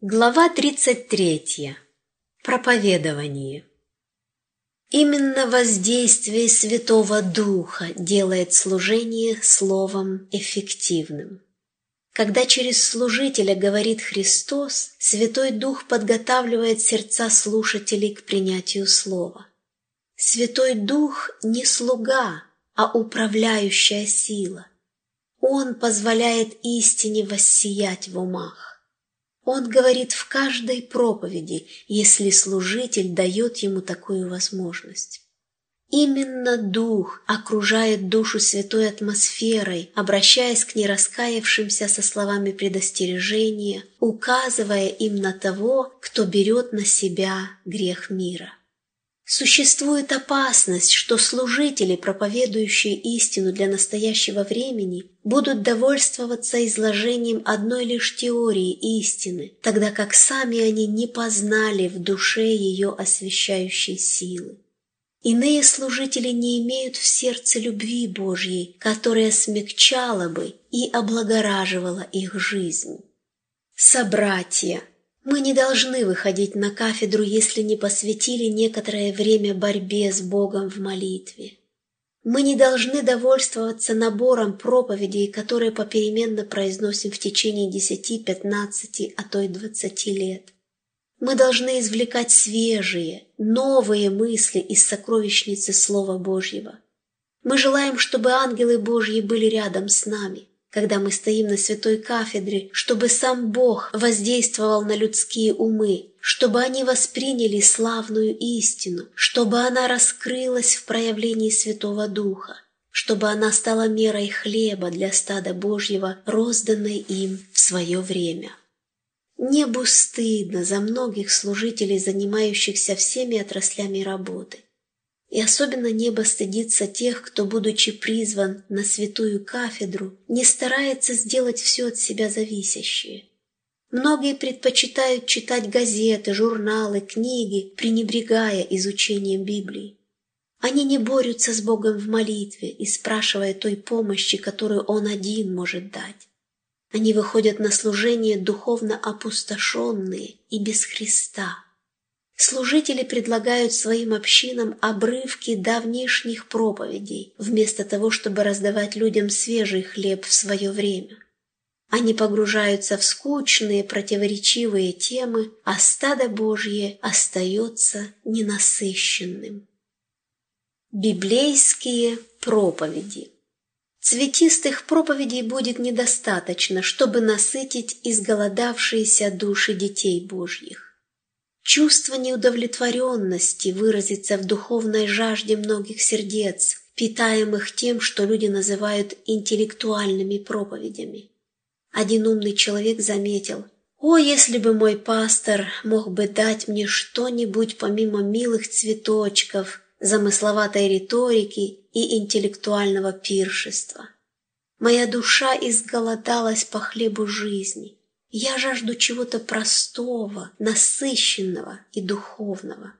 Глава 33. Проповедование. Именно воздействие Святого Духа делает служение словом эффективным. Когда через служителя говорит Христос, Святой Дух подготавливает сердца слушателей к принятию слова. Святой Дух не слуга, а управляющая сила. Он позволяет истине воссиять в умах. Он говорит в каждой проповеди, если служитель дает ему такую возможность. Именно Дух окружает душу святой атмосферой, обращаясь к нераскаявшимся со словами предостережения, указывая им на того, кто берет на себя грех мира. Существует опасность, что служители, проповедующие истину для настоящего времени, будут довольствоваться изложением одной лишь теории истины, тогда как сами они не познали в душе ее освещающей силы. Иные служители не имеют в сердце любви Божьей, которая смягчала бы и облагораживала их жизнь. Собратья, мы не должны выходить на кафедру, если не посвятили некоторое время борьбе с Богом в молитве. Мы не должны довольствоваться набором проповедей, которые попеременно произносим в течение десяти, пятнадцати, а то и двадцати лет. Мы должны извлекать свежие, новые мысли из сокровищницы Слова Божьего. Мы желаем, чтобы ангелы Божьи были рядом с нами когда мы стоим на святой кафедре, чтобы сам Бог воздействовал на людские умы, чтобы они восприняли славную истину, чтобы она раскрылась в проявлении Святого Духа, чтобы она стала мерой хлеба для стада Божьего, розданной им в свое время. Небу стыдно за многих служителей, занимающихся всеми отраслями работы. И особенно небо стыдится тех, кто, будучи призван на святую кафедру, не старается сделать все от себя зависящее. Многие предпочитают читать газеты, журналы, книги, пренебрегая изучением Библии. Они не борются с Богом в молитве и спрашивая той помощи, которую Он один может дать. Они выходят на служение духовно опустошенные и без Христа – Служители предлагают своим общинам обрывки давнишних проповедей, вместо того, чтобы раздавать людям свежий хлеб в свое время. Они погружаются в скучные, противоречивые темы, а стадо Божье остается ненасыщенным. Библейские проповеди Цветистых проповедей будет недостаточно, чтобы насытить изголодавшиеся души детей Божьих. Чувство неудовлетворенности выразится в духовной жажде многих сердец, питаемых тем, что люди называют интеллектуальными проповедями. Один умный человек заметил, «О, если бы мой пастор мог бы дать мне что-нибудь помимо милых цветочков, замысловатой риторики и интеллектуального пиршества! Моя душа изголодалась по хлебу жизни, я жажду чего-то простого, насыщенного и духовного.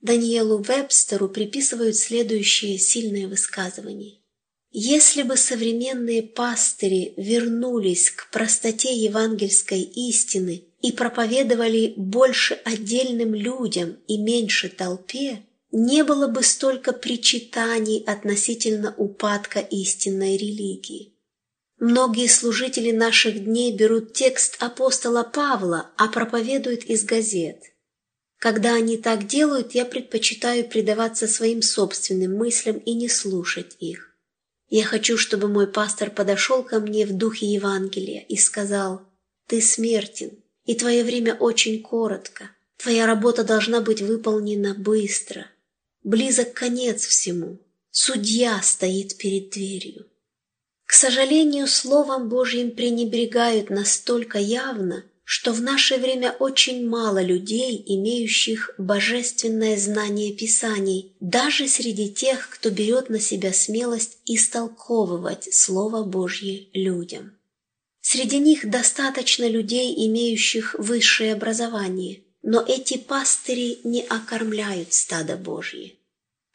Даниэлу Вебстеру приписывают следующее сильное высказывание. Если бы современные пастыри вернулись к простоте евангельской истины и проповедовали больше отдельным людям и меньше толпе, не было бы столько причитаний относительно упадка истинной религии. Многие служители наших дней берут текст апостола Павла, а проповедуют из газет. Когда они так делают, я предпочитаю предаваться своим собственным мыслям и не слушать их. Я хочу, чтобы мой пастор подошел ко мне в духе Евангелия и сказал, «Ты смертен, и твое время очень коротко. Твоя работа должна быть выполнена быстро. Близок конец всему. Судья стоит перед дверью». К сожалению, Словом Божьим пренебрегают настолько явно, что в наше время очень мало людей, имеющих божественное знание Писаний, даже среди тех, кто берет на себя смелость истолковывать Слово Божье людям. Среди них достаточно людей, имеющих высшее образование, но эти пастыри не окормляют стадо Божье.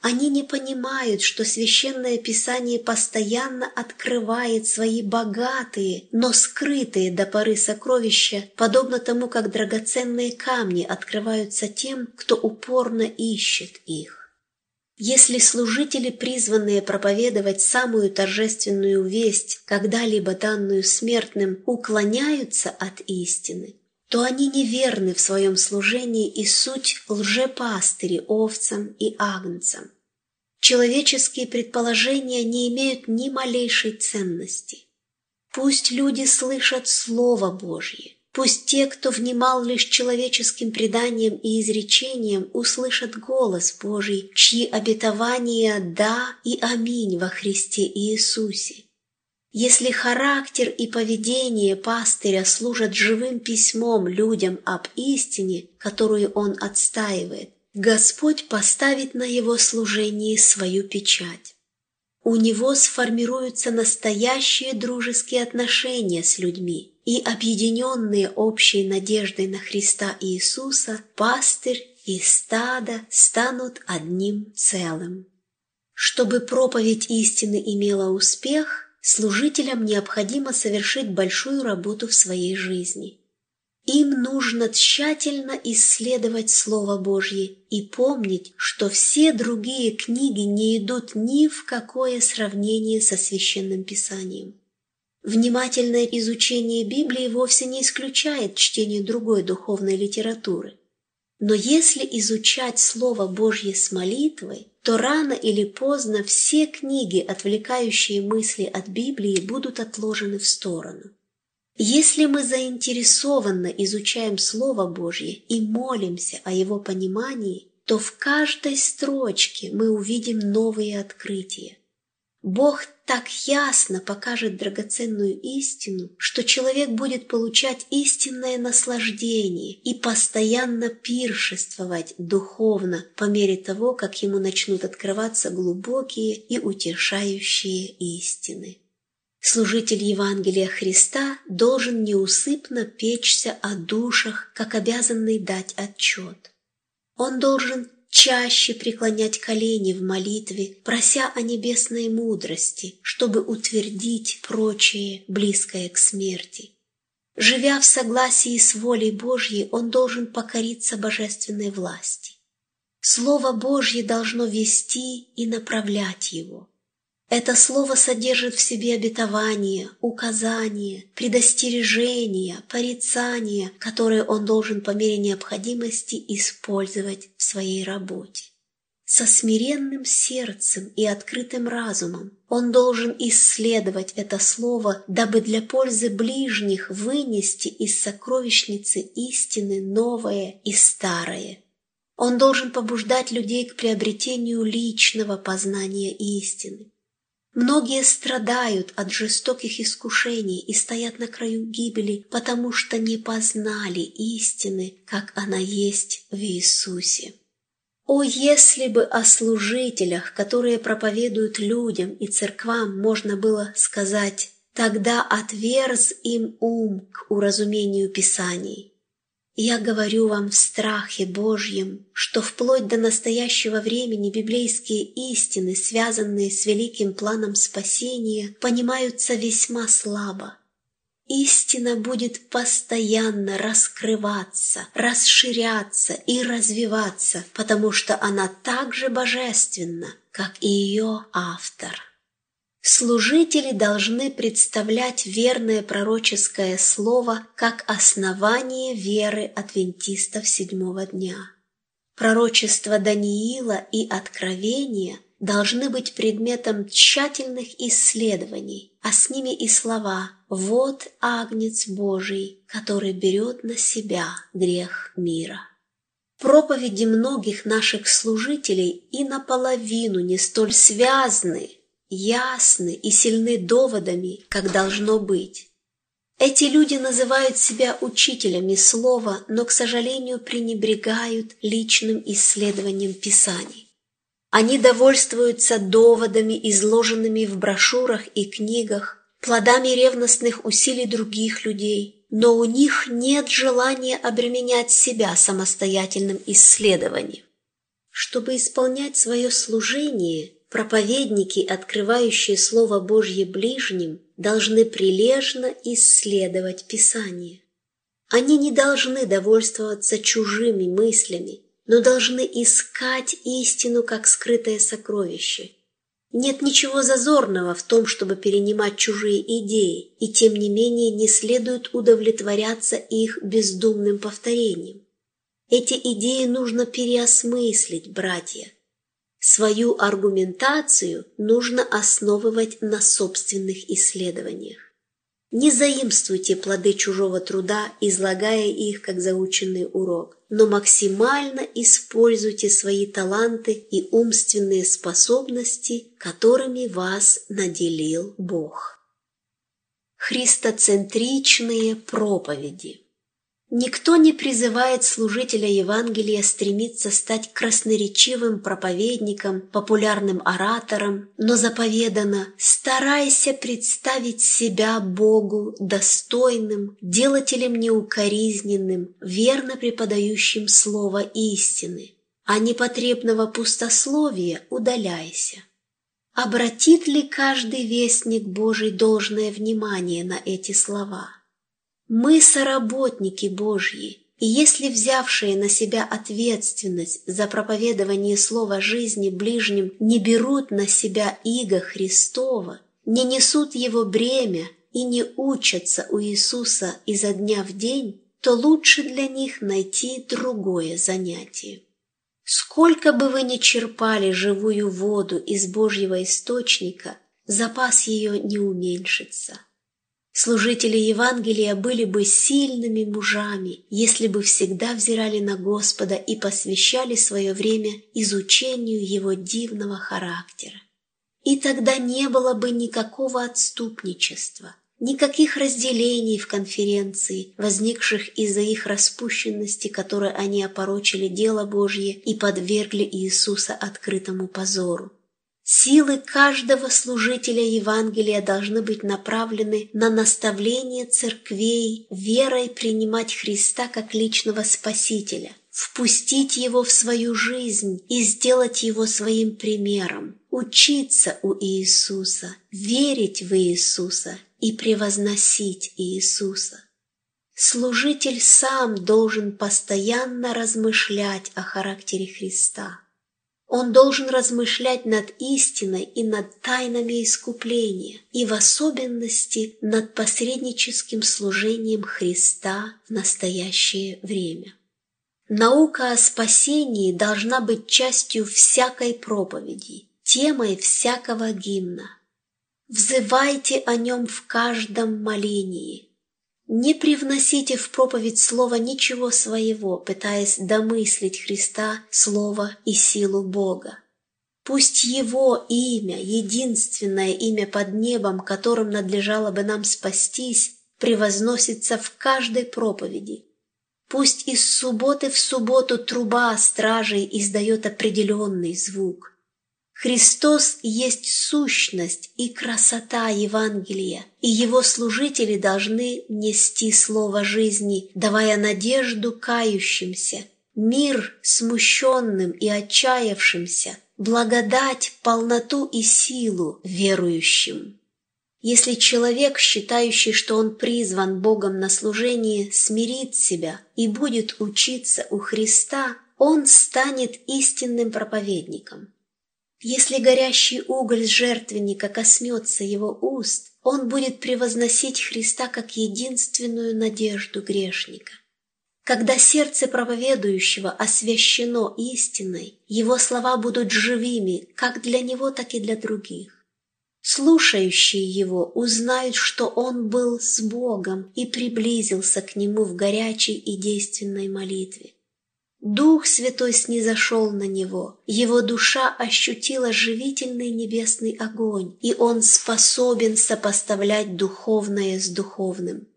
Они не понимают, что Священное Писание постоянно открывает свои богатые, но скрытые до поры сокровища, подобно тому, как драгоценные камни открываются тем, кто упорно ищет их. Если служители, призванные проповедовать самую торжественную весть, когда-либо данную смертным, уклоняются от истины, то они неверны в своем служении и суть лжепастыри овцам и агнцам. Человеческие предположения не имеют ни малейшей ценности. Пусть люди слышат Слово Божье, пусть те, кто внимал лишь человеческим преданиям и изречениям, услышат голос Божий, чьи обетования «да» и «аминь» во Христе Иисусе. Если характер и поведение пастыря служат живым письмом людям об истине, которую он отстаивает, Господь поставит на его служении свою печать. У него сформируются настоящие дружеские отношения с людьми, и объединенные общей надеждой на Христа Иисуса, пастырь и стадо станут одним целым. Чтобы проповедь истины имела успех – служителям необходимо совершить большую работу в своей жизни. Им нужно тщательно исследовать Слово Божье и помнить, что все другие книги не идут ни в какое сравнение со Священным Писанием. Внимательное изучение Библии вовсе не исключает чтение другой духовной литературы. Но если изучать Слово Божье с молитвой, то рано или поздно все книги, отвлекающие мысли от Библии, будут отложены в сторону. Если мы заинтересованно изучаем Слово Божье и молимся о его понимании, то в каждой строчке мы увидим новые открытия. Бог так ясно покажет драгоценную истину, что человек будет получать истинное наслаждение и постоянно пиршествовать духовно по мере того, как ему начнут открываться глубокие и утешающие истины. Служитель Евангелия Христа должен неусыпно печься о душах, как обязанный дать отчет. Он должен чаще преклонять колени в молитве, прося о небесной мудрости, чтобы утвердить прочее, близкое к смерти. Живя в согласии с волей Божьей, он должен покориться божественной власти. Слово Божье должно вести и направлять его. Это слово содержит в себе обетования, указания, предостережения, порицания, которые он должен по мере необходимости использовать в своей работе. Со смиренным сердцем и открытым разумом он должен исследовать это слово, дабы для пользы ближних вынести из сокровищницы истины новое и старое. Он должен побуждать людей к приобретению личного познания истины Многие страдают от жестоких искушений и стоят на краю гибели, потому что не познали истины, как она есть в Иисусе. О, если бы о служителях, которые проповедуют людям и церквам, можно было сказать, тогда отверз им ум к уразумению Писаний, я говорю вам в страхе Божьем, что вплоть до настоящего времени библейские истины, связанные с великим планом спасения, понимаются весьма слабо. Истина будет постоянно раскрываться, расширяться и развиваться, потому что она так же божественна, как и ее автор. Служители должны представлять верное пророческое слово как основание веры адвентистов седьмого дня. Пророчество Даниила и Откровения должны быть предметом тщательных исследований, а с ними и слова «Вот Агнец Божий, который берет на себя грех мира». Проповеди многих наших служителей и наполовину не столь связаны ясны и сильны доводами, как должно быть. Эти люди называют себя учителями слова, но, к сожалению, пренебрегают личным исследованием Писаний. Они довольствуются доводами, изложенными в брошюрах и книгах, плодами ревностных усилий других людей, но у них нет желания обременять себя самостоятельным исследованием. Чтобы исполнять свое служение, проповедники, открывающие Слово Божье ближним, должны прилежно исследовать Писание. Они не должны довольствоваться чужими мыслями, но должны искать истину как скрытое сокровище. Нет ничего зазорного в том, чтобы перенимать чужие идеи, и тем не менее не следует удовлетворяться их бездумным повторением. Эти идеи нужно переосмыслить, братья. Свою аргументацию нужно основывать на собственных исследованиях. Не заимствуйте плоды чужого труда, излагая их как заученный урок, но максимально используйте свои таланты и умственные способности, которыми вас наделил Бог. Христоцентричные проповеди Никто не призывает служителя Евангелия стремиться стать красноречивым проповедником, популярным оратором, но заповедано «старайся представить себя Богу достойным, делателем неукоризненным, верно преподающим слово истины, а непотребного пустословия удаляйся». Обратит ли каждый вестник Божий должное внимание на эти слова – мы соработники Божьи, и если взявшие на себя ответственность за проповедование слова жизни ближним не берут на себя иго Христова, не несут его бремя и не учатся у Иисуса изо дня в день, то лучше для них найти другое занятие. Сколько бы вы ни черпали живую воду из Божьего источника, запас ее не уменьшится. Служители Евангелия были бы сильными мужами, если бы всегда взирали на Господа и посвящали свое время изучению Его дивного характера. И тогда не было бы никакого отступничества, никаких разделений в конференции, возникших из-за их распущенности, которой они опорочили дело Божье и подвергли Иисуса открытому позору. Силы каждого служителя Евангелия должны быть направлены на наставление церквей, верой принимать Христа как личного Спасителя, впустить Его в свою жизнь и сделать Его своим примером, учиться у Иисуса, верить в Иисуса и превозносить Иисуса. Служитель сам должен постоянно размышлять о характере Христа – он должен размышлять над истиной и над тайнами искупления, и в особенности над посредническим служением Христа в настоящее время. Наука о спасении должна быть частью всякой проповеди, темой всякого гимна. Взывайте о нем в каждом молении – не привносите в проповедь слова ничего своего, пытаясь домыслить Христа, Слово и силу Бога. Пусть Его имя, единственное имя под небом, которым надлежало бы нам спастись, превозносится в каждой проповеди. Пусть из субботы в субботу труба стражей издает определенный звук. Христос есть сущность и красота Евангелия, и его служители должны нести слово жизни, давая надежду кающимся, мир смущенным и отчаявшимся, благодать, полноту и силу верующим. Если человек, считающий, что он призван Богом на служение, смирит себя и будет учиться у Христа, он станет истинным проповедником. Если горящий уголь жертвенника коснется его уст, он будет превозносить Христа как единственную надежду грешника. Когда сердце проповедующего освящено истиной, его слова будут живыми как для него, так и для других. Слушающие его узнают, что он был с Богом и приблизился к нему в горячей и действенной молитве. Дух Святой снизошел на него, его душа ощутила живительный небесный огонь, и он способен сопоставлять духовное с духовным.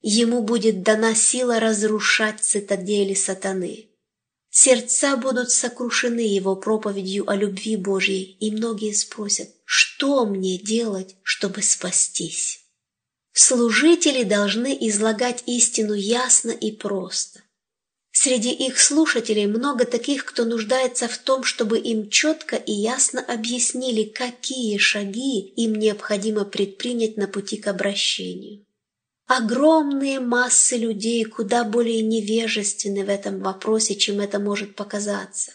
Ему будет дана сила разрушать цитадели сатаны. Сердца будут сокрушены его проповедью о любви Божьей, и многие спросят, что мне делать, чтобы спастись? Служители должны излагать истину ясно и просто. Среди их слушателей много таких, кто нуждается в том, чтобы им четко и ясно объяснили, какие шаги им необходимо предпринять на пути к обращению. Огромные массы людей куда более невежественны в этом вопросе, чем это может показаться.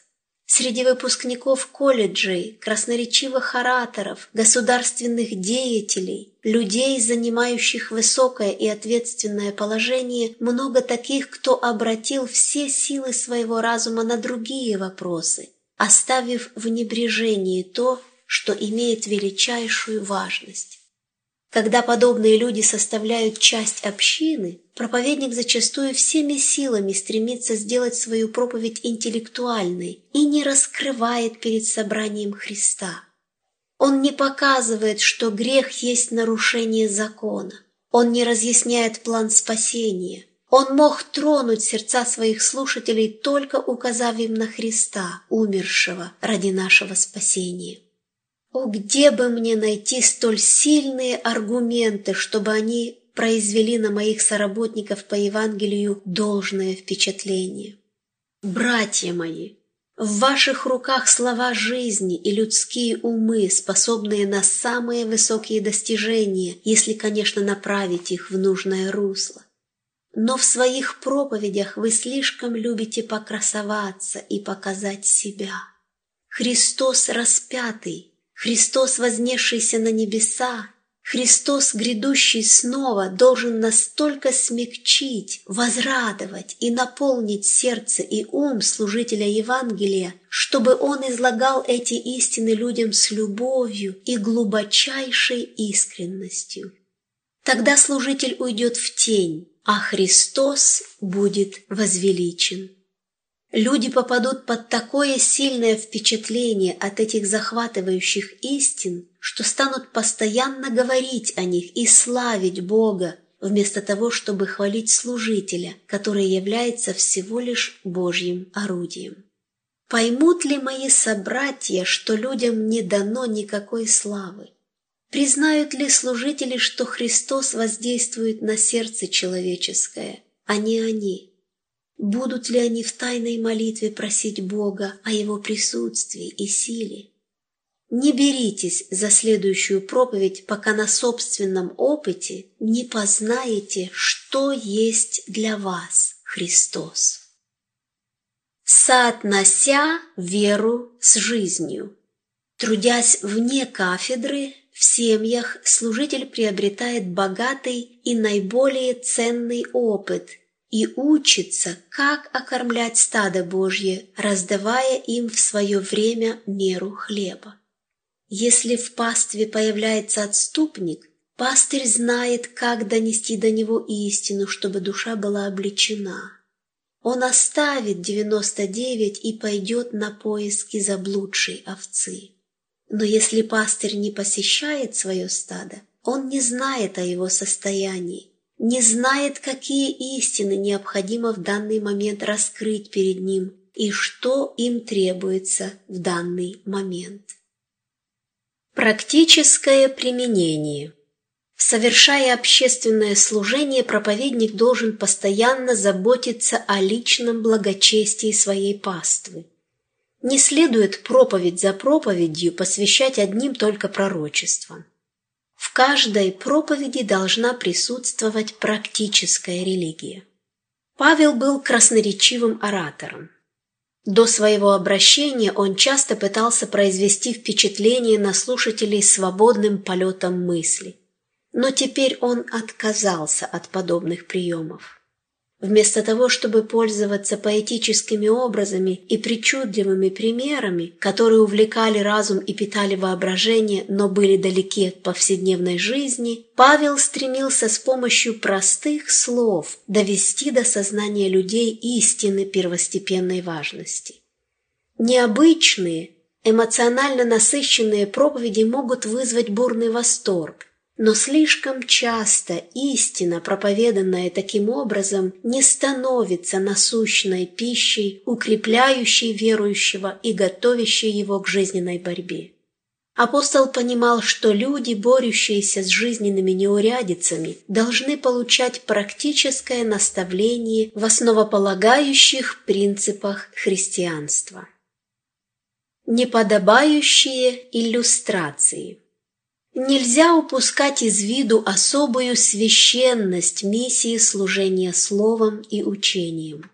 Среди выпускников колледжей, красноречивых ораторов, государственных деятелей, людей, занимающих высокое и ответственное положение, много таких, кто обратил все силы своего разума на другие вопросы, оставив в небрежении то, что имеет величайшую важность. Когда подобные люди составляют часть общины, проповедник зачастую всеми силами стремится сделать свою проповедь интеллектуальной и не раскрывает перед собранием Христа. Он не показывает, что грех есть нарушение закона. Он не разъясняет план спасения. Он мог тронуть сердца своих слушателей, только указав им на Христа, умершего ради нашего спасения. О, где бы мне найти столь сильные аргументы, чтобы они произвели на моих соработников по Евангелию должное впечатление? Братья мои, в ваших руках слова жизни и людские умы, способные на самые высокие достижения, если, конечно, направить их в нужное русло. Но в своих проповедях вы слишком любите покрасоваться и показать себя. Христос распятый Христос, вознесшийся на небеса, Христос, грядущий снова, должен настолько смягчить, возрадовать и наполнить сердце и ум служителя Евангелия, чтобы он излагал эти истины людям с любовью и глубочайшей искренностью. Тогда служитель уйдет в тень, а Христос будет возвеличен. Люди попадут под такое сильное впечатление от этих захватывающих истин, что станут постоянно говорить о них и славить Бога, вместо того, чтобы хвалить служителя, который является всего лишь Божьим орудием. Поймут ли мои собратья, что людям не дано никакой славы? Признают ли служители, что Христос воздействует на сердце человеческое, а не они? Будут ли они в тайной молитве просить Бога о Его присутствии и силе? Не беритесь за следующую проповедь, пока на собственном опыте не познаете, что есть для вас Христос. Соотнося веру с жизнью. Трудясь вне кафедры, в семьях служитель приобретает богатый и наиболее ценный опыт – и учится, как окормлять стадо Божье, раздавая им в свое время меру хлеба. Если в пастве появляется отступник, пастырь знает, как донести до него истину, чтобы душа была обличена. Он оставит девяносто девять и пойдет на поиски заблудшей овцы. Но если пастырь не посещает свое стадо, он не знает о его состоянии, не знает, какие истины необходимо в данный момент раскрыть перед ним и что им требуется в данный момент. Практическое применение. Совершая общественное служение, проповедник должен постоянно заботиться о личном благочестии своей паствы. Не следует проповедь за проповедью посвящать одним только пророчествам. В каждой проповеди должна присутствовать практическая религия. Павел был красноречивым оратором. До своего обращения он часто пытался произвести впечатление на слушателей свободным полетом мысли. Но теперь он отказался от подобных приемов. Вместо того, чтобы пользоваться поэтическими образами и причудливыми примерами, которые увлекали разум и питали воображение, но были далеки от повседневной жизни, Павел стремился с помощью простых слов довести до сознания людей истины первостепенной важности. Необычные, эмоционально насыщенные проповеди могут вызвать бурный восторг, но слишком часто истина, проповеданная таким образом, не становится насущной пищей, укрепляющей верующего и готовящей его к жизненной борьбе. Апостол понимал, что люди, борющиеся с жизненными неурядицами, должны получать практическое наставление в основополагающих принципах христианства. Неподобающие иллюстрации Нельзя упускать из виду особую священность миссии служения словом и учением.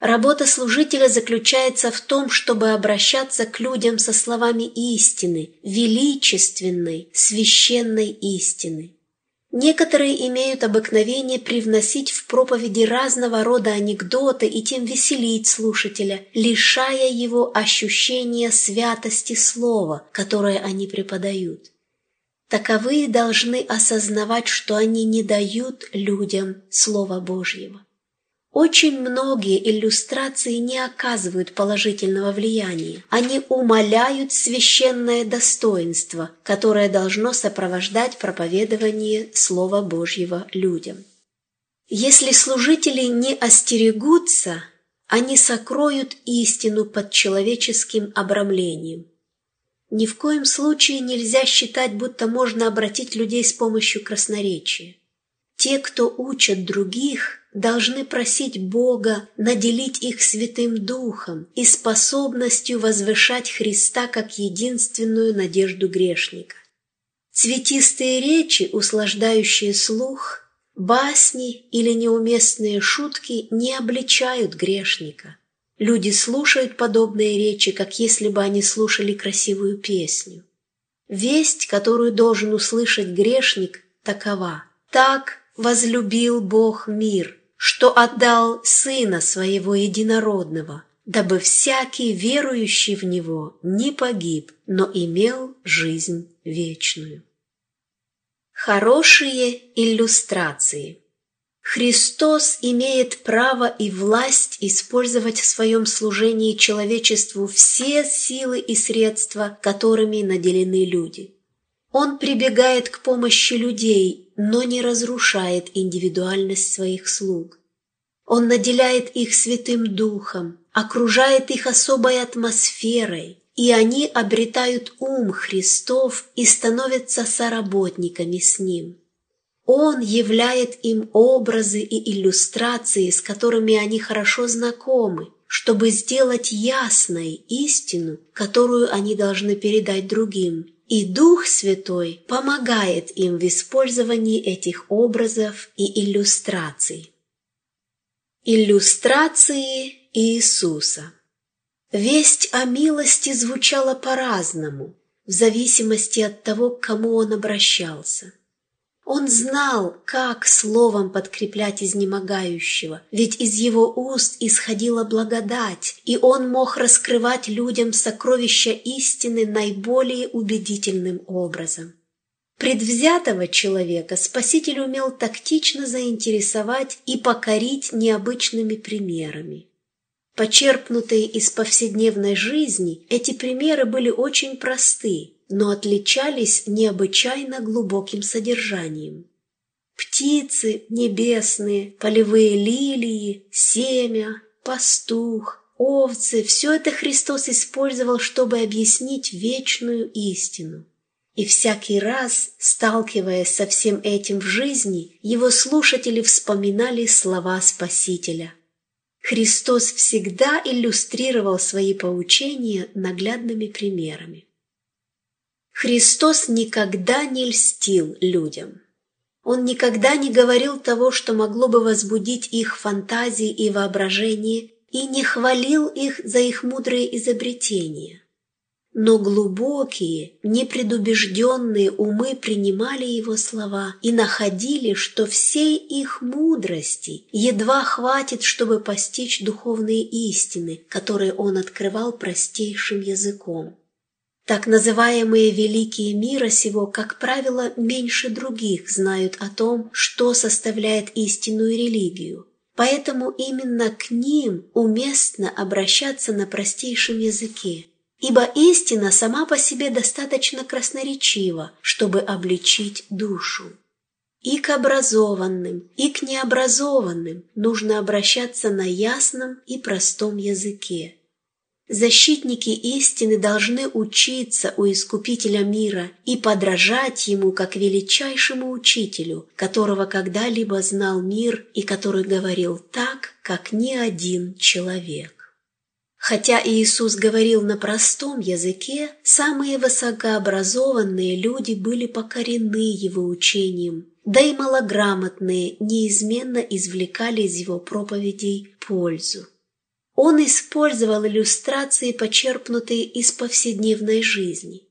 Работа служителя заключается в том, чтобы обращаться к людям со словами истины, величественной, священной истины. Некоторые имеют обыкновение привносить в проповеди разного рода анекдоты и тем веселить слушателя, лишая его ощущения святости слова, которое они преподают. Таковые должны осознавать, что они не дают людям Слова Божьего. Очень многие иллюстрации не оказывают положительного влияния. Они умаляют священное достоинство, которое должно сопровождать проповедование Слова Божьего людям. Если служители не остерегутся, они сокроют истину под человеческим обрамлением. Ни в коем случае нельзя считать, будто можно обратить людей с помощью красноречия. Те, кто учат других, должны просить Бога наделить их Святым Духом и способностью возвышать Христа как единственную надежду грешника. Цветистые речи, услаждающие слух, басни или неуместные шутки не обличают грешника. Люди слушают подобные речи, как если бы они слушали красивую песню. Весть, которую должен услышать грешник, такова. Так возлюбил Бог мир, что отдал Сына Своего Единородного, дабы всякий верующий в Него не погиб, но имел жизнь вечную. Хорошие иллюстрации Христос имеет право и власть использовать в своем служении человечеству все силы и средства, которыми наделены люди. Он прибегает к помощи людей, но не разрушает индивидуальность своих слуг. Он наделяет их Святым Духом, окружает их особой атмосферой, и они обретают ум Христов и становятся соработниками с Ним. Он являет им образы и иллюстрации, с которыми они хорошо знакомы, чтобы сделать ясной истину, которую они должны передать другим – и Дух Святой помогает им в использовании этих образов и иллюстраций. Иллюстрации Иисуса. Весть о милости звучала по-разному, в зависимости от того, к кому он обращался – он знал, как словом подкреплять изнемогающего, ведь из его уст исходила благодать, и он мог раскрывать людям сокровища истины наиболее убедительным образом. Предвзятого человека Спаситель умел тактично заинтересовать и покорить необычными примерами. Почерпнутые из повседневной жизни, эти примеры были очень просты – но отличались необычайно глубоким содержанием. Птицы небесные, полевые лилии, семя, пастух, овцы – все это Христос использовал, чтобы объяснить вечную истину. И всякий раз, сталкиваясь со всем этим в жизни, его слушатели вспоминали слова Спасителя. Христос всегда иллюстрировал свои поучения наглядными примерами. Христос никогда не льстил людям. Он никогда не говорил того, что могло бы возбудить их фантазии и воображение, и не хвалил их за их мудрые изобретения. Но глубокие, непредубежденные умы принимали его слова и находили, что всей их мудрости едва хватит, чтобы постичь духовные истины, которые он открывал простейшим языком. Так называемые великие мира сего, как правило, меньше других знают о том, что составляет истинную религию. Поэтому именно к ним уместно обращаться на простейшем языке. Ибо истина сама по себе достаточно красноречива, чтобы обличить душу. И к образованным, и к необразованным нужно обращаться на ясном и простом языке. Защитники истины должны учиться у Искупителя мира и подражать Ему как величайшему учителю, которого когда-либо знал мир и который говорил так, как ни один человек. Хотя Иисус говорил на простом языке, самые высокообразованные люди были покорены Его учением, да и малограмотные неизменно извлекали из Его проповедей пользу. Он использовал иллюстрации, почерпнутые из повседневной жизни.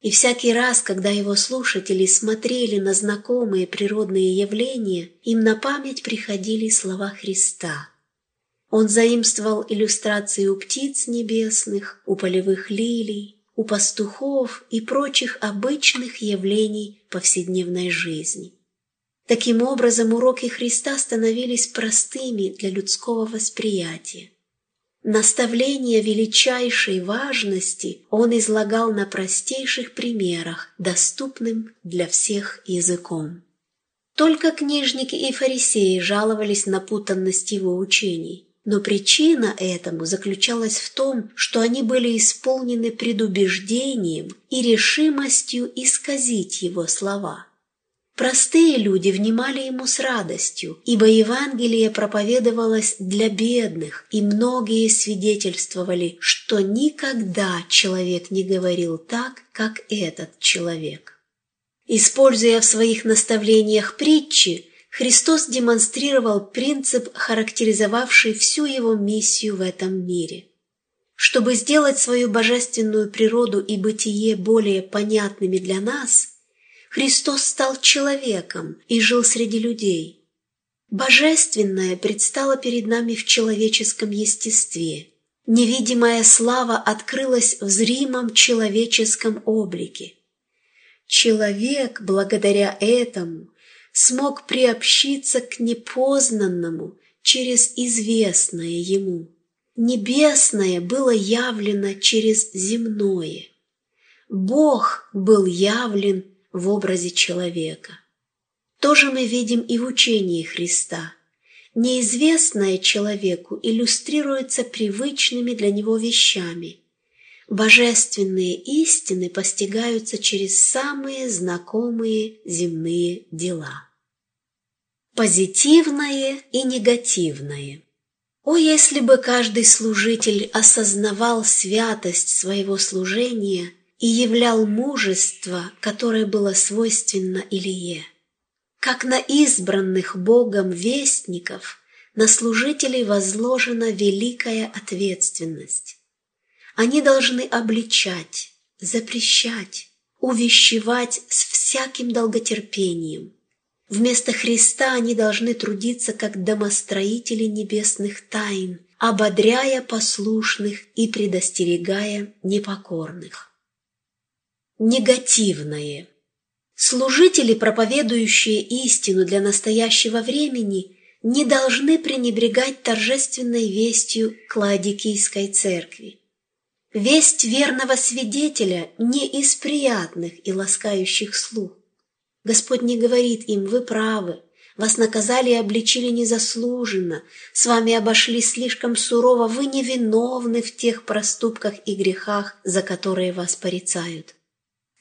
И всякий раз, когда его слушатели смотрели на знакомые природные явления, им на память приходили слова Христа. Он заимствовал иллюстрации у птиц небесных, у полевых лилий, у пастухов и прочих обычных явлений повседневной жизни. Таким образом, уроки Христа становились простыми для людского восприятия. Наставление величайшей важности он излагал на простейших примерах, доступным для всех языком. Только книжники и фарисеи жаловались на путанность его учений, но причина этому заключалась в том, что они были исполнены предубеждением и решимостью исказить его слова – Простые люди внимали ему с радостью, ибо Евангелие проповедовалось для бедных, и многие свидетельствовали, что никогда человек не говорил так, как этот человек. Используя в своих наставлениях притчи, Христос демонстрировал принцип, характеризовавший всю его миссию в этом мире. Чтобы сделать свою божественную природу и бытие более понятными для нас – Христос стал человеком и жил среди людей. Божественное предстало перед нами в человеческом естестве. Невидимая слава открылась в зримом человеческом облике. Человек, благодаря этому, смог приобщиться к непознанному через известное ему. Небесное было явлено через земное. Бог был явлен в образе человека. То же мы видим и в учении Христа. Неизвестное человеку иллюстрируется привычными для него вещами. Божественные истины постигаются через самые знакомые земные дела. Позитивное и негативное. О, если бы каждый служитель осознавал святость своего служения – и являл мужество, которое было свойственно Илье. Как на избранных Богом вестников, на служителей возложена великая ответственность. Они должны обличать, запрещать, увещевать с всяким долготерпением. Вместо Христа они должны трудиться как домостроители небесных тайн, ободряя послушных и предостерегая непокорных негативное. Служители, проповедующие истину для настоящего времени, не должны пренебрегать торжественной вестью Кладикийской церкви. Весть верного свидетеля не из приятных и ласкающих слух. Господь не говорит им «Вы правы, вас наказали и обличили незаслуженно, с вами обошлись слишком сурово, вы невиновны в тех проступках и грехах, за которые вас порицают».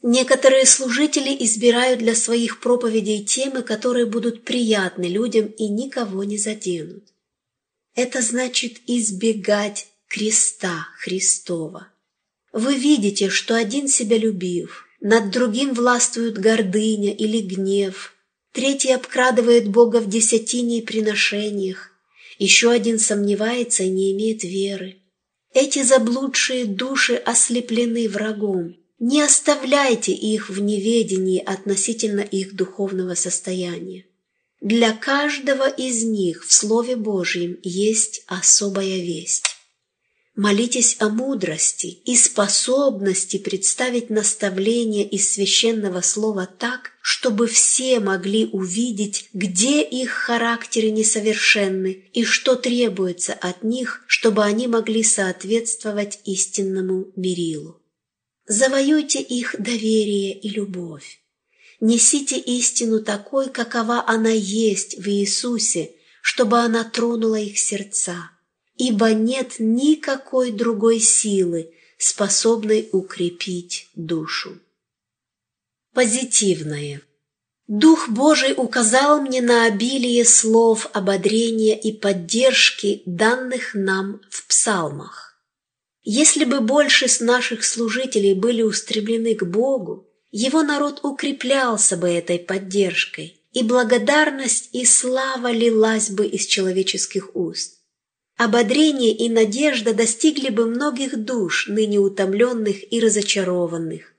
Некоторые служители избирают для своих проповедей темы, которые будут приятны людям и никого не заденут. Это значит избегать креста Христова. Вы видите, что один себя любив, над другим властвует гордыня или гнев, третий обкрадывает Бога в десятине и приношениях, еще один сомневается и не имеет веры. Эти заблудшие души ослеплены врагом, не оставляйте их в неведении относительно их духовного состояния. Для каждого из них в Слове Божьем есть особая весть. Молитесь о мудрости и способности представить наставление из священного слова так, чтобы все могли увидеть, где их характеры несовершенны и что требуется от них, чтобы они могли соответствовать истинному мерилу. Завоюйте их доверие и любовь. Несите истину такой, какова она есть в Иисусе, чтобы она тронула их сердца. ибо нет никакой другой силы, способной укрепить душу. Позитивное. Дух Божий указал мне на обилие слов ободрения и поддержки, данных нам в псалмах. Если бы больше с наших служителей были устремлены к Богу, его народ укреплялся бы этой поддержкой, и благодарность и слава лилась бы из человеческих уст. Ободрение и надежда достигли бы многих душ, ныне утомленных и разочарованных.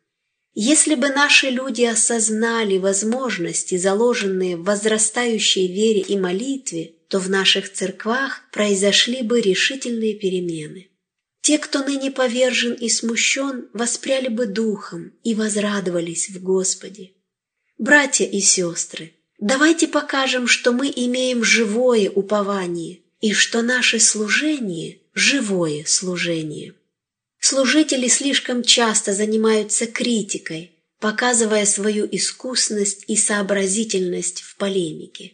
Если бы наши люди осознали возможности, заложенные в возрастающей вере и молитве, то в наших церквах произошли бы решительные перемены. Те, кто ныне повержен и смущен, воспряли бы духом и возрадовались в Господе. Братья и сестры, давайте покажем, что мы имеем живое упование и что наше служение – живое служение. Служители слишком часто занимаются критикой, показывая свою искусность и сообразительность в полемике.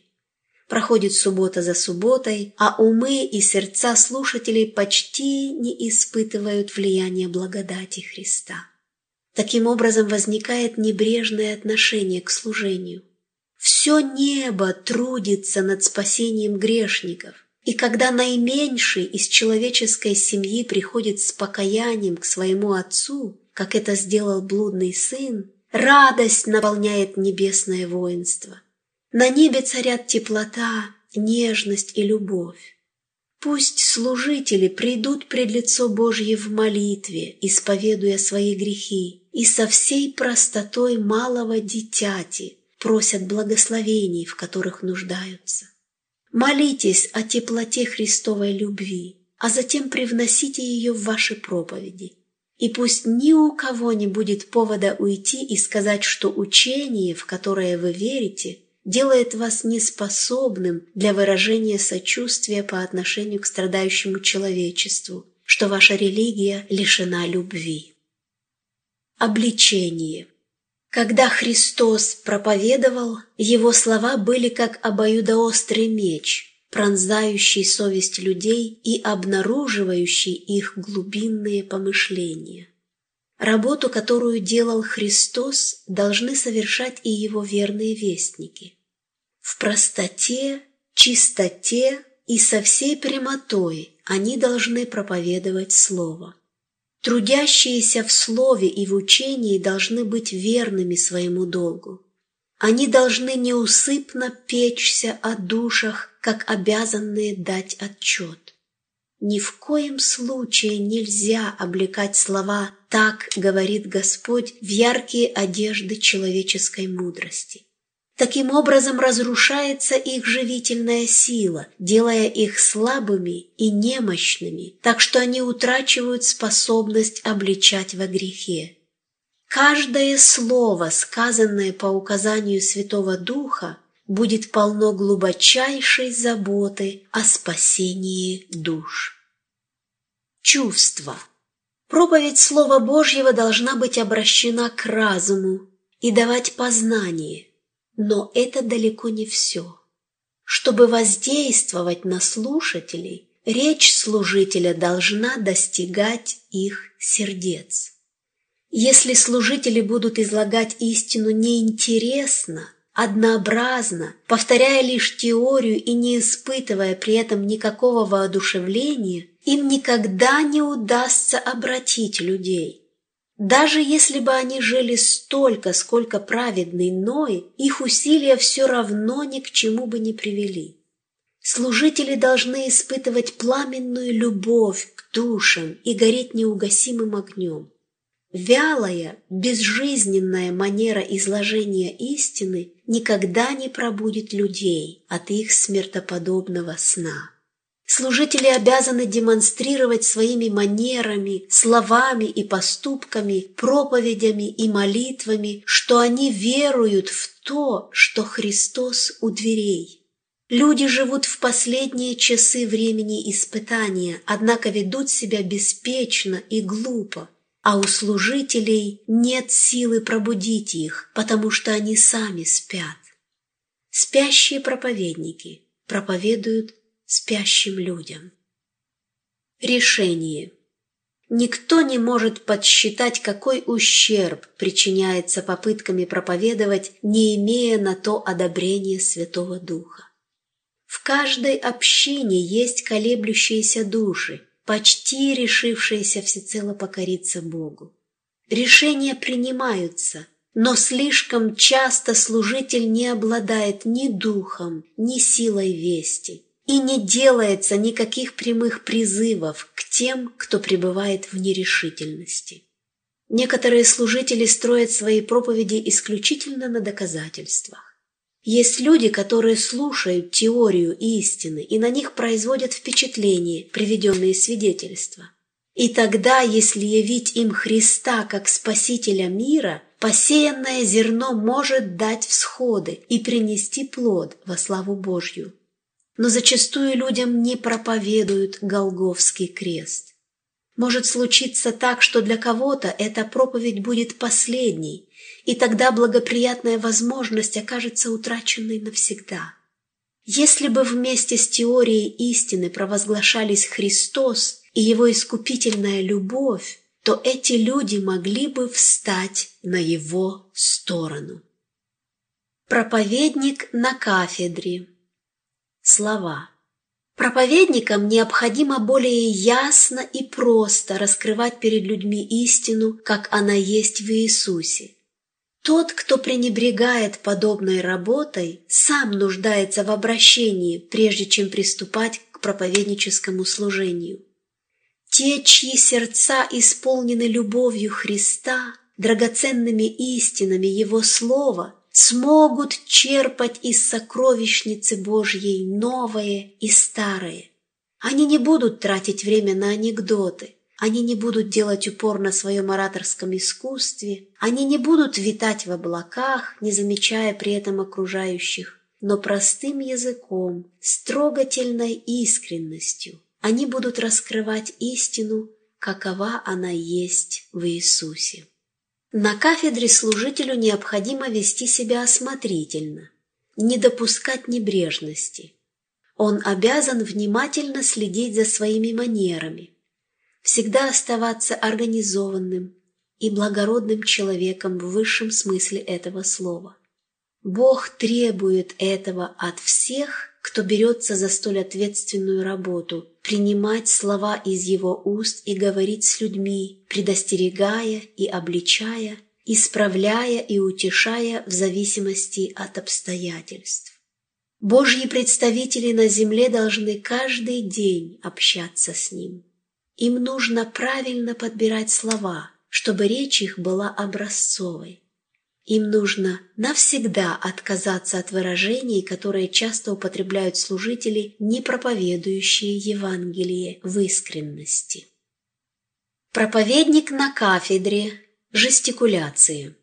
Проходит суббота за субботой, а умы и сердца слушателей почти не испытывают влияния благодати Христа. Таким образом возникает небрежное отношение к служению. Все небо трудится над спасением грешников, и когда наименьший из человеческой семьи приходит с покаянием к своему отцу, как это сделал блудный сын, радость наполняет небесное воинство. На небе царят теплота, нежность и любовь. Пусть служители придут пред лицо Божье в молитве, исповедуя свои грехи, и со всей простотой малого дитяти просят благословений, в которых нуждаются. Молитесь о теплоте Христовой любви, а затем привносите ее в ваши проповеди. И пусть ни у кого не будет повода уйти и сказать, что учение, в которое вы верите, делает вас неспособным для выражения сочувствия по отношению к страдающему человечеству, что ваша религия лишена любви. Обличение – когда Христос проповедовал, его слова были как обоюдоострый меч, пронзающий совесть людей и обнаруживающий их глубинные помышления. Работу, которую делал Христос, должны совершать и его верные вестники. В простоте, чистоте и со всей прямотой они должны проповедовать Слово. Трудящиеся в слове и в учении должны быть верными своему долгу. Они должны неусыпно печься о душах, как обязанные дать отчет. Ни в коем случае нельзя облекать слова «так говорит Господь» в яркие одежды человеческой мудрости. Таким образом разрушается их живительная сила, делая их слабыми и немощными, так что они утрачивают способность обличать во грехе. Каждое слово, сказанное по указанию Святого Духа, будет полно глубочайшей заботы о спасении душ. Чувства. Проповедь Слова Божьего должна быть обращена к разуму и давать познание – но это далеко не все. Чтобы воздействовать на слушателей, речь служителя должна достигать их сердец. Если служители будут излагать истину неинтересно, однообразно, повторяя лишь теорию и не испытывая при этом никакого воодушевления, им никогда не удастся обратить людей – даже если бы они жили столько, сколько праведный Ной, их усилия все равно ни к чему бы не привели. Служители должны испытывать пламенную любовь к душам и гореть неугасимым огнем. Вялая, безжизненная манера изложения истины никогда не пробудит людей от их смертоподобного сна. Служители обязаны демонстрировать своими манерами, словами и поступками, проповедями и молитвами, что они веруют в то, что Христос у дверей. Люди живут в последние часы времени испытания, однако ведут себя беспечно и глупо, а у служителей нет силы пробудить их, потому что они сами спят. Спящие проповедники проповедуют спящим людям. Решение. Никто не может подсчитать, какой ущерб причиняется попытками проповедовать, не имея на то одобрения Святого Духа. В каждой общине есть колеблющиеся души, почти решившиеся всецело покориться Богу. Решения принимаются, но слишком часто служитель не обладает ни духом, ни силой вести и не делается никаких прямых призывов к тем, кто пребывает в нерешительности. Некоторые служители строят свои проповеди исключительно на доказательствах. Есть люди, которые слушают теорию истины, и на них производят впечатление приведенные свидетельства. И тогда, если явить им Христа как Спасителя мира, посеянное зерно может дать всходы и принести плод во славу Божью но зачастую людям не проповедуют Голговский крест. Может случиться так, что для кого-то эта проповедь будет последней, и тогда благоприятная возможность окажется утраченной навсегда. Если бы вместе с теорией истины провозглашались Христос и Его искупительная любовь, то эти люди могли бы встать на Его сторону. Проповедник на кафедре слова. Проповедникам необходимо более ясно и просто раскрывать перед людьми истину, как она есть в Иисусе. Тот, кто пренебрегает подобной работой, сам нуждается в обращении, прежде чем приступать к проповедническому служению. Те, чьи сердца исполнены любовью Христа, драгоценными истинами Его Слова, смогут черпать из сокровищницы Божьей новое и старое. Они не будут тратить время на анекдоты, они не будут делать упор на своем ораторском искусстве, они не будут витать в облаках, не замечая при этом окружающих, но простым языком, с трогательной искренностью они будут раскрывать истину, какова она есть в Иисусе. На кафедре служителю необходимо вести себя осмотрительно, не допускать небрежности. Он обязан внимательно следить за своими манерами, всегда оставаться организованным и благородным человеком в высшем смысле этого слова. Бог требует этого от всех, кто берется за столь ответственную работу, принимать слова из его уст и говорить с людьми, предостерегая и обличая, исправляя и утешая в зависимости от обстоятельств. Божьи представители на земле должны каждый день общаться с Ним. Им нужно правильно подбирать слова, чтобы речь их была образцовой. Им нужно навсегда отказаться от выражений, которые часто употребляют служители, не проповедующие Евангелие в искренности. Проповедник на кафедре, жестикуляции.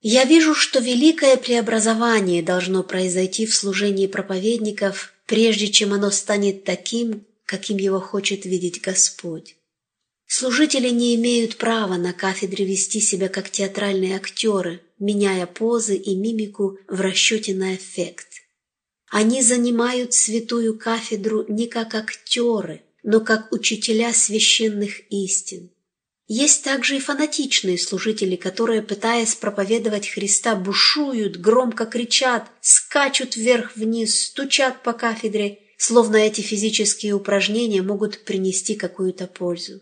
Я вижу, что великое преобразование должно произойти в служении проповедников, прежде чем оно станет таким, каким его хочет видеть Господь. Служители не имеют права на кафедре вести себя как театральные актеры, меняя позы и мимику в расчете на эффект. Они занимают святую кафедру не как актеры, но как учителя священных истин. Есть также и фанатичные служители, которые, пытаясь проповедовать Христа, бушуют, громко кричат, скачут вверх-вниз, стучат по кафедре, словно эти физические упражнения могут принести какую-то пользу.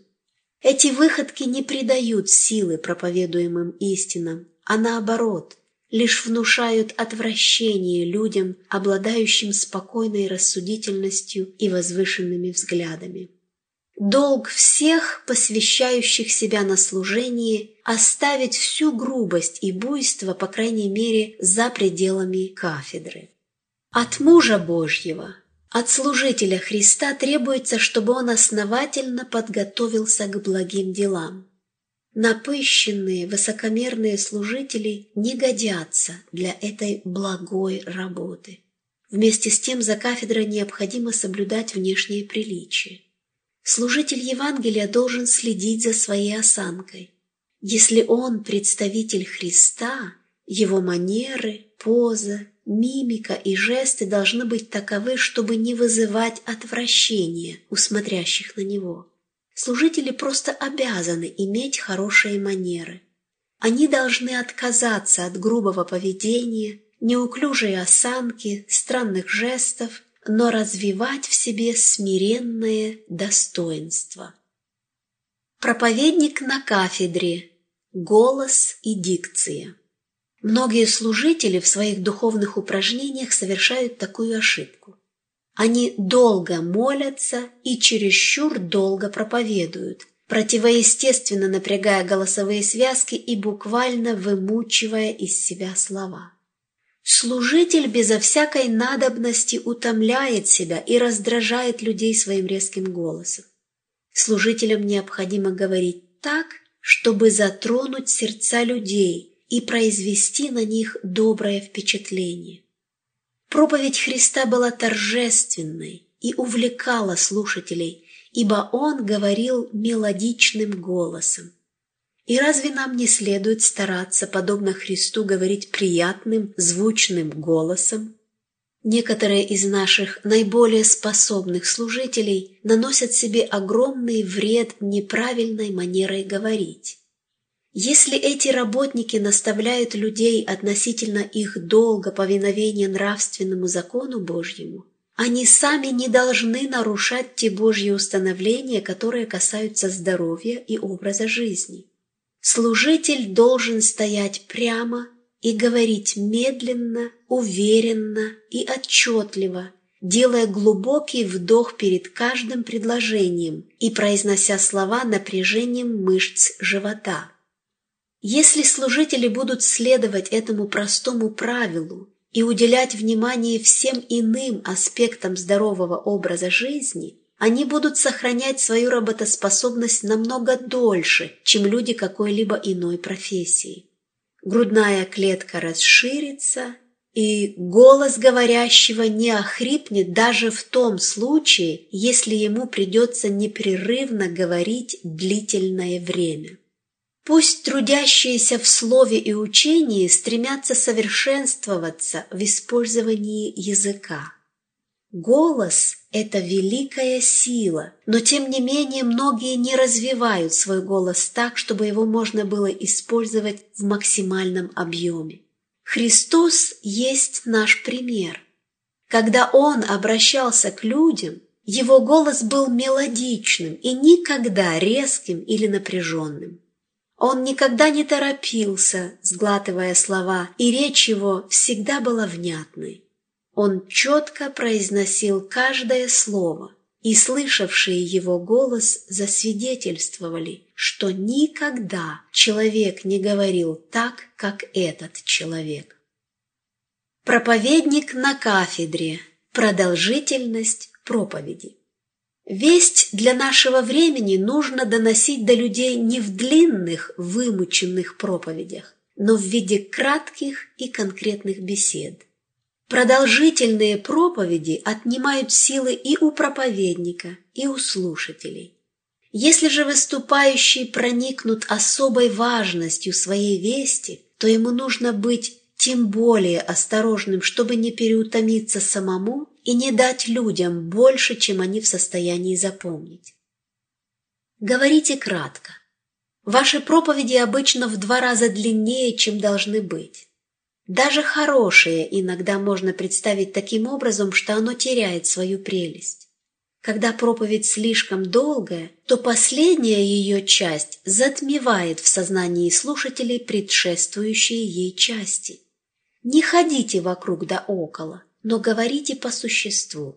Эти выходки не придают силы проповедуемым истинам, а наоборот, лишь внушают отвращение людям, обладающим спокойной рассудительностью и возвышенными взглядами. Долг всех, посвящающих себя на служение, оставить всю грубость и буйство, по крайней мере, за пределами кафедры. От мужа Божьего от служителя Христа требуется, чтобы он основательно подготовился к благим делам. Напыщенные, высокомерные служители не годятся для этой благой работы. Вместе с тем за кафедрой необходимо соблюдать внешнее приличие. Служитель Евангелия должен следить за своей осанкой. Если он представитель Христа, его манеры, поза, Мимика и жесты должны быть таковы, чтобы не вызывать отвращения у смотрящих на него. Служители просто обязаны иметь хорошие манеры. Они должны отказаться от грубого поведения, неуклюжей осанки, странных жестов, но развивать в себе смиренное достоинство. Проповедник на кафедре. Голос и дикция. Многие служители в своих духовных упражнениях совершают такую ошибку. Они долго молятся и чересчур долго проповедуют, противоестественно напрягая голосовые связки и буквально вымучивая из себя слова. Служитель безо всякой надобности утомляет себя и раздражает людей своим резким голосом. Служителям необходимо говорить так, чтобы затронуть сердца людей и произвести на них доброе впечатление. Проповедь Христа была торжественной и увлекала слушателей, ибо Он говорил мелодичным голосом. И разве нам не следует стараться, подобно Христу, говорить приятным, звучным голосом? Некоторые из наших наиболее способных служителей наносят себе огромный вред неправильной манерой говорить. Если эти работники наставляют людей относительно их долга повиновения нравственному закону Божьему, они сами не должны нарушать те Божьи установления, которые касаются здоровья и образа жизни. Служитель должен стоять прямо и говорить медленно, уверенно и отчетливо, делая глубокий вдох перед каждым предложением и произнося слова напряжением мышц живота. Если служители будут следовать этому простому правилу и уделять внимание всем иным аспектам здорового образа жизни, они будут сохранять свою работоспособность намного дольше, чем люди какой-либо иной профессии грудная клетка расширится, и голос говорящего не охрипнет даже в том случае, если ему придется непрерывно говорить длительное время. Пусть трудящиеся в слове и учении стремятся совершенствоваться в использовании языка. Голос – это великая сила, но тем не менее многие не развивают свой голос так, чтобы его можно было использовать в максимальном объеме. Христос есть наш пример. Когда Он обращался к людям, Его голос был мелодичным и никогда резким или напряженным. Он никогда не торопился, сглатывая слова, и речь его всегда была внятной. Он четко произносил каждое слово, и слышавшие его голос засвидетельствовали, что никогда человек не говорил так, как этот человек. Проповедник на кафедре. Продолжительность проповеди. Весть для нашего времени нужно доносить до людей не в длинных, вымученных проповедях, но в виде кратких и конкретных бесед. Продолжительные проповеди отнимают силы и у проповедника, и у слушателей. Если же выступающий проникнут особой важностью своей вести, то ему нужно быть тем более осторожным, чтобы не переутомиться самому и не дать людям больше, чем они в состоянии запомнить. Говорите кратко. Ваши проповеди обычно в два раза длиннее, чем должны быть. Даже хорошее иногда можно представить таким образом, что оно теряет свою прелесть. Когда проповедь слишком долгая, то последняя ее часть затмевает в сознании слушателей предшествующие ей части. Не ходите вокруг да около, но говорите по существу.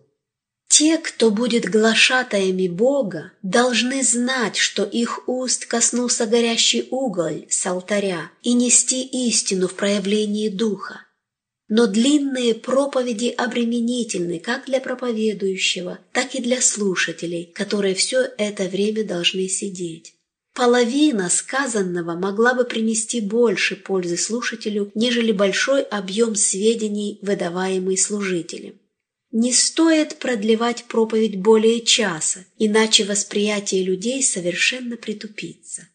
Те, кто будет глашатаями Бога, должны знать, что их уст коснулся горящий уголь с алтаря и нести истину в проявлении Духа. Но длинные проповеди обременительны как для проповедующего, так и для слушателей, которые все это время должны сидеть. Половина сказанного могла бы принести больше пользы слушателю, нежели большой объем сведений, выдаваемый служителем. Не стоит продлевать проповедь более часа, иначе восприятие людей совершенно притупится.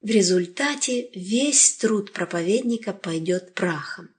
В результате весь труд проповедника пойдет прахом.